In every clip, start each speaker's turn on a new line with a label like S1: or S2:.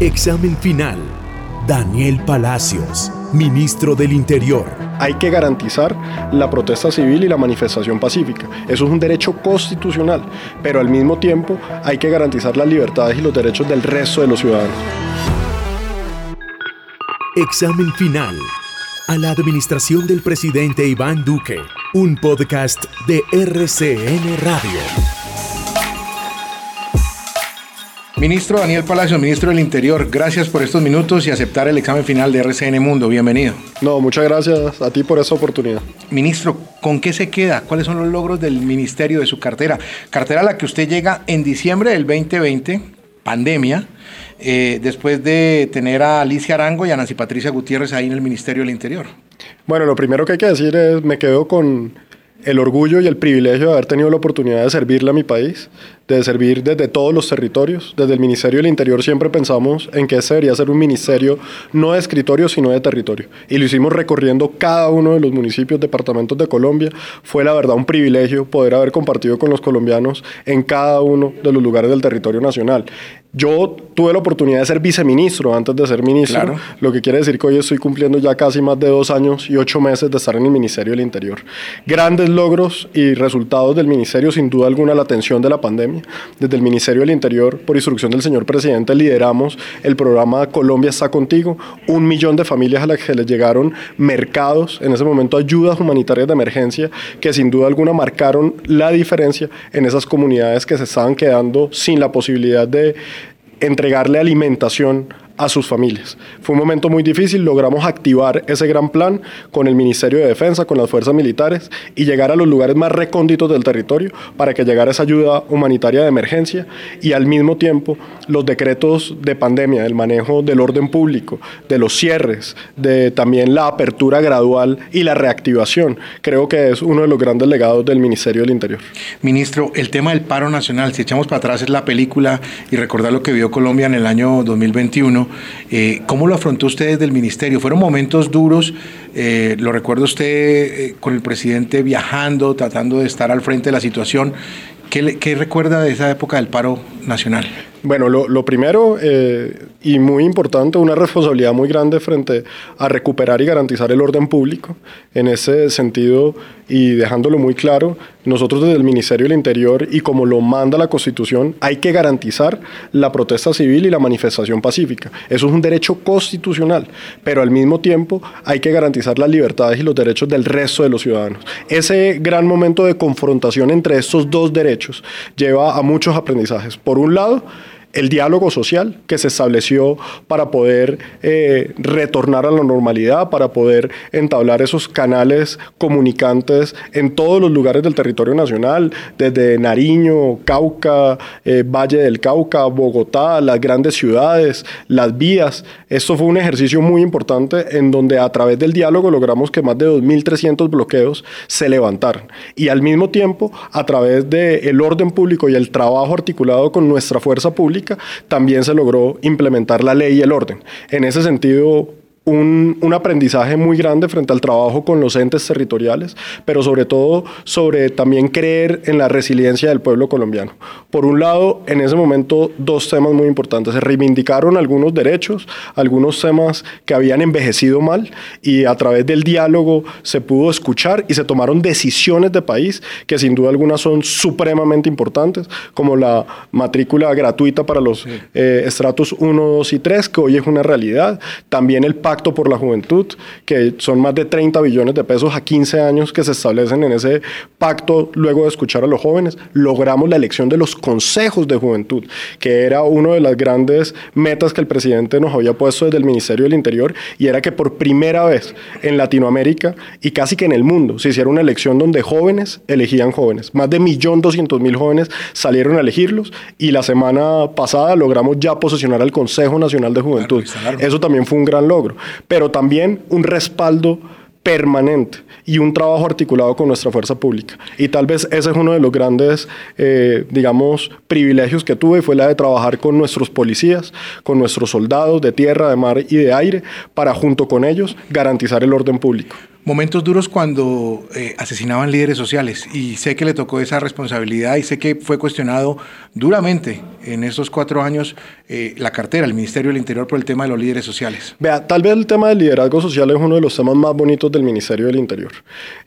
S1: Examen final. Daniel Palacios, ministro del Interior.
S2: Hay que garantizar la protesta civil y la manifestación pacífica. Eso es un derecho constitucional, pero al mismo tiempo hay que garantizar las libertades y los derechos del resto de los ciudadanos.
S1: Examen final. A la administración del presidente Iván Duque. Un podcast de RCN Radio.
S3: Ministro Daniel Palacio, ministro del Interior, gracias por estos minutos y aceptar el examen final de RCN Mundo. Bienvenido.
S2: No, muchas gracias a ti por esa oportunidad.
S3: Ministro, ¿con qué se queda? ¿Cuáles son los logros del ministerio de su cartera? Cartera a la que usted llega en diciembre del 2020, pandemia, eh, después de tener a Alicia Arango y a Nancy Patricia Gutiérrez ahí en el Ministerio del Interior.
S2: Bueno, lo primero que hay que decir es, me quedo con el orgullo y el privilegio de haber tenido la oportunidad de servirle a mi país, de servir desde todos los territorios. Desde el Ministerio del Interior siempre pensamos en que ese debería ser un ministerio no de escritorio, sino de territorio. Y lo hicimos recorriendo cada uno de los municipios, departamentos de Colombia. Fue la verdad un privilegio poder haber compartido con los colombianos en cada uno de los lugares del territorio nacional. Yo tuve la oportunidad de ser viceministro antes de ser ministro, lo que quiere decir que hoy estoy cumpliendo ya casi más de dos años y ocho meses de estar en el Ministerio del Interior. Grandes logros y resultados del Ministerio, sin duda alguna, la atención de la pandemia. Desde el Ministerio del Interior, por instrucción del señor presidente, lideramos el programa Colombia está contigo, un millón de familias a las que les llegaron mercados, en ese momento ayudas humanitarias de emergencia, que sin duda alguna marcaron la diferencia en esas comunidades que se estaban quedando sin la posibilidad de entregarle alimentación a sus familias. Fue un momento muy difícil, logramos activar ese gran plan con el Ministerio de Defensa, con las fuerzas militares y llegar a los lugares más recónditos del territorio para que llegara esa ayuda humanitaria de emergencia y al mismo tiempo los decretos de pandemia, el manejo del orden público, de los cierres, de también la apertura gradual y la reactivación, creo que es uno de los grandes legados del Ministerio del Interior.
S3: Ministro, el tema del paro nacional, si echamos para atrás es la película y recordar lo que vio Colombia en el año 2021, eh, ¿Cómo lo afrontó usted desde el ministerio? ¿Fueron momentos duros? Eh, lo recuerda usted eh, con el presidente viajando, tratando de estar al frente de la situación. ¿Qué, recuerda de esa época del paro nacional?
S2: Bueno, lo, primero y muy importante, una responsabilidad muy grande frente a recuperar y garantizar el orden público. En ese sentido, y dejándolo muy claro, nosotros desde el Ministerio del Interior y como lo manda la Constitución, hay que garantizar la protesta civil y la manifestación pacífica. Eso es un derecho constitucional, pero al mismo tiempo hay que garantizar las libertades y los derechos del resto de los ciudadanos. Ese gran momento de confrontación entre estos dos derechos lleva a muchos aprendizajes. Por un lado, el diálogo social que se estableció para poder eh, retornar a la normalidad, para poder entablar esos canales comunicantes en todos los lugares del territorio nacional, desde Nariño, Cauca, eh, Valle del Cauca, Bogotá, las grandes ciudades, las vías. Esto fue un ejercicio muy importante en donde a través del diálogo logramos que más de 2.300 bloqueos se levantaran. Y al mismo tiempo, a través del orden público y el trabajo articulado con nuestra fuerza pública, también se logró implementar la ley y el orden. En ese sentido, un, un, aprendizaje muy grande frente al trabajo con los entes territoriales, pero sobre todo sobre también creer en la resiliencia del pueblo colombiano. Por un lado, en ese momento, dos temas muy importantes. Se reivindicaron algunos derechos, algunos temas que habían envejecido mal y a través del diálogo se pudo escuchar y se tomaron decisiones de país que sin duda alguna son supremamente importantes, como la matrícula gratuita para los eh, estratos 1, 2 y 3, que hoy es una realidad. También el Pacto por la Juventud, que son más de 30 billones de pesos a 15 años que se establecen en ese pacto luego de escuchar a los jóvenes. Logramos la elección de los consejos de juventud, que era una de las grandes metas que el presidente nos había puesto desde el Ministerio del Interior, y era que por primera vez en Latinoamérica y casi que en el mundo se hiciera una elección donde jóvenes elegían jóvenes. Más de 1.200.000 jóvenes salieron a elegirlos y la semana pasada logramos ya posicionar al Consejo Nacional de Juventud. Eso también fue un gran logro, pero también un respaldo permanente y un trabajo articulado con nuestra fuerza pública. Y tal vez ese es uno de los grandes, eh, digamos, privilegios que tuve, fue la de trabajar con nuestros policías, con nuestros soldados de tierra, de mar y de aire, para junto con ellos garantizar el orden público
S3: momentos duros cuando eh, asesinaban líderes sociales y sé que le tocó esa responsabilidad y sé que fue cuestionado duramente en esos cuatro años eh, la cartera, el Ministerio del Interior por el tema de los líderes sociales.
S2: Vea, tal vez el tema del liderazgo social es uno de los temas más bonitos del Ministerio del Interior.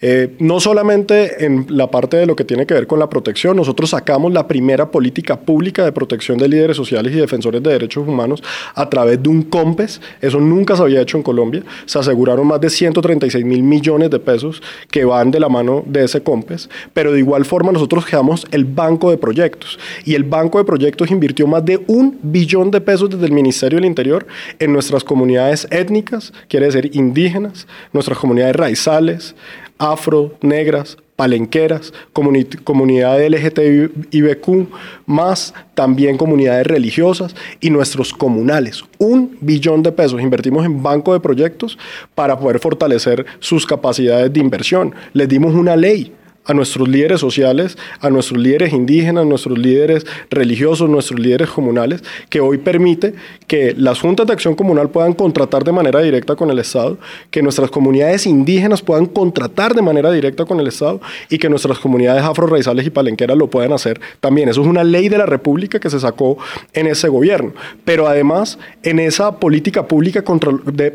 S2: Eh, no solamente en la parte de lo que tiene que ver con la protección, nosotros sacamos la primera política pública de protección de líderes sociales y defensores de derechos humanos a través de un COMPES, eso nunca se había hecho en Colombia, se aseguraron más de 136 mil millones de pesos que van de la mano de ese COMPES, pero de igual forma nosotros creamos el banco de proyectos y el banco de proyectos invirtió más de un billón de pesos desde el Ministerio del Interior en nuestras comunidades étnicas, quiere decir indígenas, nuestras comunidades raizales, afro, negras, palenqueras, comunidades LGTBIQ, más también comunidades religiosas y nuestros comunales. Un billón de pesos invertimos en banco de proyectos para poder fortalecer sus capacidades de inversión. Les dimos una ley a nuestros líderes sociales, a nuestros líderes indígenas, a nuestros líderes religiosos, nuestros líderes comunales, que hoy permite que las juntas de acción comunal puedan contratar de manera directa con el Estado, que nuestras comunidades indígenas puedan contratar de manera directa con el Estado y que nuestras comunidades afro-raizales y palenqueras lo puedan hacer también. Eso es una ley de la República que se sacó en ese gobierno. Pero además, en esa política pública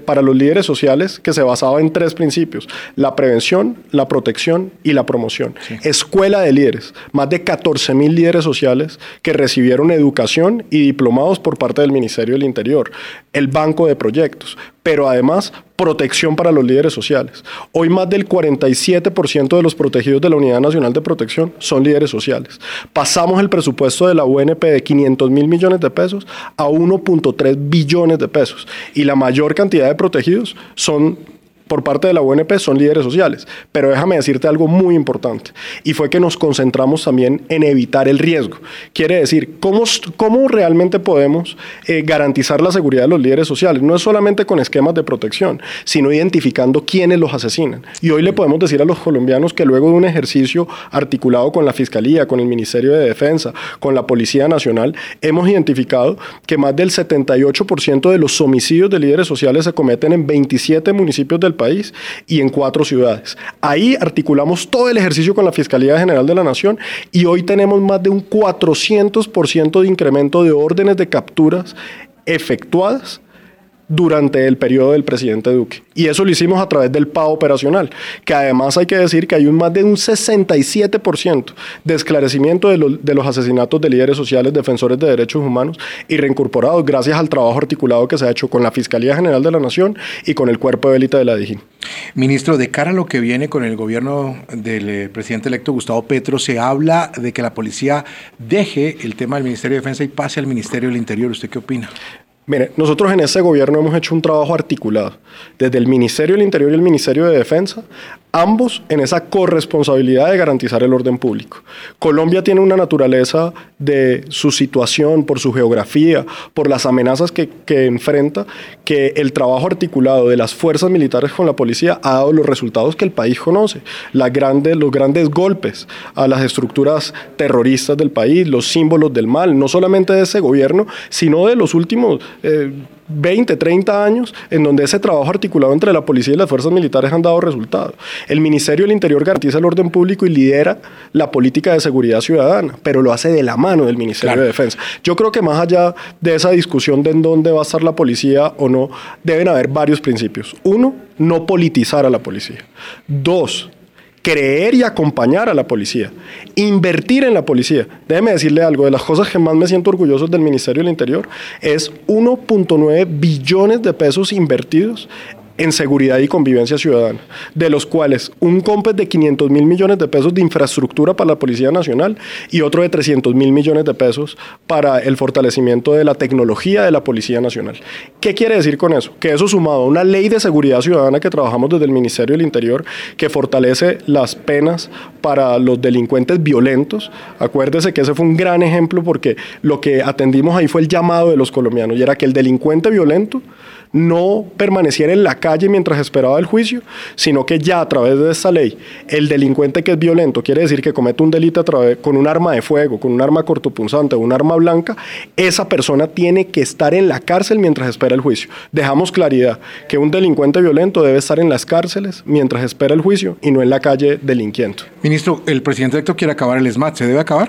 S2: para los líderes sociales que se basaba en tres principios, la prevención, la protección y la promoción. Escuela de líderes, más de 14 mil líderes sociales que recibieron educación y diplomados por parte del Ministerio del Interior, el banco de proyectos, pero además protección para los líderes sociales. Hoy más del 47% de los protegidos de la Unidad Nacional de Protección son líderes sociales. Pasamos el presupuesto de la UNP de 500 mil millones de pesos a 1.3 billones de pesos y la mayor cantidad de protegidos son por parte de la UNP son líderes sociales. Pero déjame decirte algo muy importante, y fue que nos concentramos también en evitar el riesgo. Quiere decir, ¿cómo, cómo realmente podemos eh, garantizar la seguridad de los líderes sociales? No es solamente con esquemas de protección, sino identificando quiénes los asesinan. Y hoy le podemos decir a los colombianos que luego de un ejercicio articulado con la Fiscalía, con el Ministerio de Defensa, con la Policía Nacional, hemos identificado que más del 78% de los homicidios de líderes sociales se cometen en 27 municipios del país y en cuatro ciudades. Ahí articulamos todo el ejercicio con la Fiscalía General de la Nación y hoy tenemos más de un 400% de incremento de órdenes de capturas efectuadas durante el periodo del presidente Duque. Y eso lo hicimos a través del PAO operacional, que además hay que decir que hay un más de un 67% de esclarecimiento de, los asesinatos de líderes sociales, defensores de derechos humanos y reincorporados gracias al trabajo articulado que se ha hecho con la Fiscalía General de la Nación y con el cuerpo de élite de la DIGIN.
S3: Ministro, de cara a lo que viene con el gobierno del eh, presidente electo Gustavo Petro, se habla de que la policía deje el tema del Ministerio de Defensa y pase al Ministerio del Interior. ¿Usted qué opina?
S2: Mire, nosotros en ese gobierno hemos hecho un trabajo articulado, desde el Ministerio del Interior y el Ministerio de Defensa, ambos en esa corresponsabilidad de garantizar el orden público. Colombia tiene una naturaleza de su situación, por su geografía, por las amenazas que, enfrenta, que el trabajo articulado de las fuerzas militares con la policía ha dado los resultados que el país conoce, los grandes golpes a las estructuras terroristas del país, los símbolos del mal, no solamente de ese gobierno, sino de los últimos... Eh, 20, 30 años en donde ese trabajo articulado entre la policía y las fuerzas militares han dado resultados. El Ministerio del Interior garantiza el orden público y lidera la política de seguridad ciudadana, pero lo hace de la mano del Ministerio de Defensa. Yo creo que más allá de esa discusión de en dónde va a estar la policía o no, deben haber varios principios. Uno, no politizar a la policía. Dos, creer y acompañar a la policía, invertir en la policía. Déjeme decirle algo, de las cosas que más me siento orgulloso del Ministerio del Interior es 1.9 billones de pesos invertidos en seguridad y convivencia ciudadana, de los cuales un COMPES de 500 mil millones de pesos de infraestructura para la Policía Nacional y otro de 300 mil millones de pesos para el fortalecimiento de la tecnología de la Policía Nacional. ¿Qué quiere decir con eso? Que eso sumado a una ley de seguridad ciudadana que trabajamos desde el Ministerio del Interior, que fortalece las penas para los delincuentes violentos. Acuérdese que ese fue un gran ejemplo porque lo que atendimos ahí fue el llamado de los colombianos y era que el delincuente violento no permaneciera en la calle mientras esperaba el juicio, sino que ya a través de esta ley, el delincuente que es violento, quiere decir que comete un delito a través, con un arma de fuego, con un arma cortopunzante o un arma blanca, esa persona tiene que estar en la cárcel mientras espera el juicio. Dejamos claridad que un delincuente violento debe estar en las cárceles mientras espera el juicio y no en la calle delinquiendo.
S3: Ministro, el presidente electo quiere acabar el SMAT, ¿se debe acabar?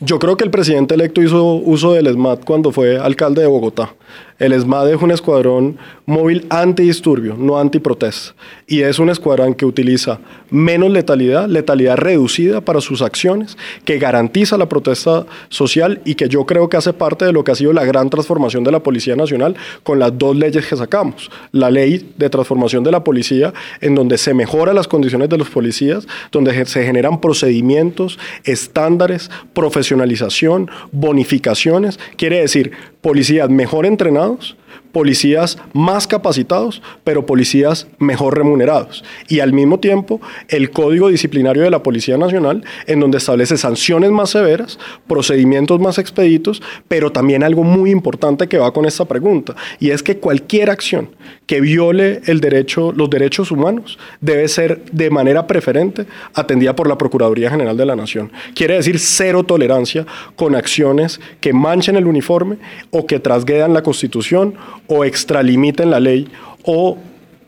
S2: Yo creo que el presidente electo hizo uso del SMAT cuando fue alcalde de Bogotá. El ESMAD es un escuadrón móvil antidisturbio, no antiprotesta. Y es un escuadrón que utiliza menos letalidad, letalidad reducida para sus acciones, que garantiza la protesta social y que yo creo que hace parte de lo que ha sido la gran transformación de la Policía Nacional con las dos leyes que sacamos. La ley de transformación de la policía, en donde se mejoran las condiciones de los policías, donde se generan procedimientos, estándares, profesionalización, bonificaciones. Quiere decir, policías mejor entrenados, policías más capacitados, pero policías mejor remunerados. Y al mismo tiempo, el Código Disciplinario de la Policía Nacional, en donde establece sanciones más severas, procedimientos más expeditos, pero también algo muy importante que va con esta pregunta, y es que cualquier acción que viole el derecho, los derechos humanos debe ser de manera preferente atendida por la Procuraduría General de la Nación. Quiere decir cero tolerancia con acciones que manchen el uniforme o que trasguedan la Constitución o extralimiten la ley o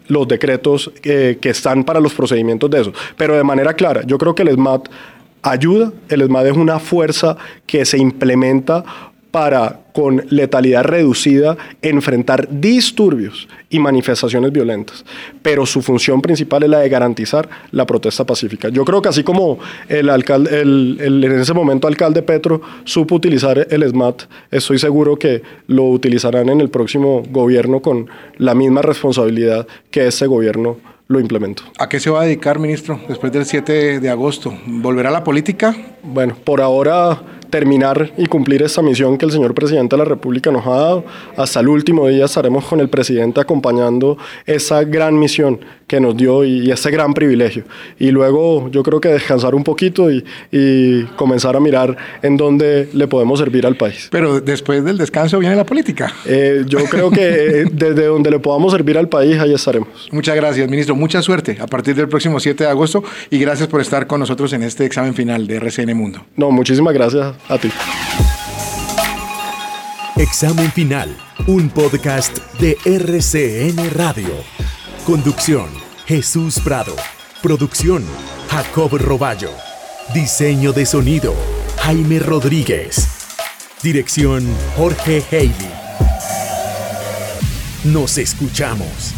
S2: los decretos eh, que están para los procedimientos de eso. Pero de manera clara, yo creo que el SMAT ayuda, el SMAT es una fuerza que se implementa para, con letalidad reducida, enfrentar disturbios y manifestaciones violentas. Pero su función principal es la de garantizar la protesta pacífica. Yo creo que así como el alcalde, el, en ese momento alcalde Petro supo utilizar el SMAT, estoy seguro que lo utilizarán en el próximo gobierno con la misma responsabilidad que este gobierno lo implementó.
S3: ¿A qué se va a dedicar, ministro, después del 7 de agosto? ¿Volverá a la política?
S2: Bueno, por ahora terminar y cumplir esta misión que el señor presidente de la República nos ha dado. Hasta el último día estaremos con el presidente acompañando esa gran misión que nos dio y, ese gran privilegio. Y luego yo creo que descansar un poquito y, comenzar a mirar en dónde le podemos servir al país.
S3: Pero después del descanso viene la política.
S2: Eh, yo creo que eh, desde donde le podamos servir al país, ahí estaremos.
S3: Muchas gracias, ministro. Mucha suerte a partir del próximo 7 de agosto y gracias por estar con nosotros en este examen final de RCN Mundo.
S2: No, muchísimas gracias a ti.
S1: Examen Final, un podcast de RCN Radio. Conducción, Jesús Prado. Producción, Jacob Roballo. Diseño de sonido, Jaime Rodríguez. Dirección, Jorge Haley. Nos escuchamos.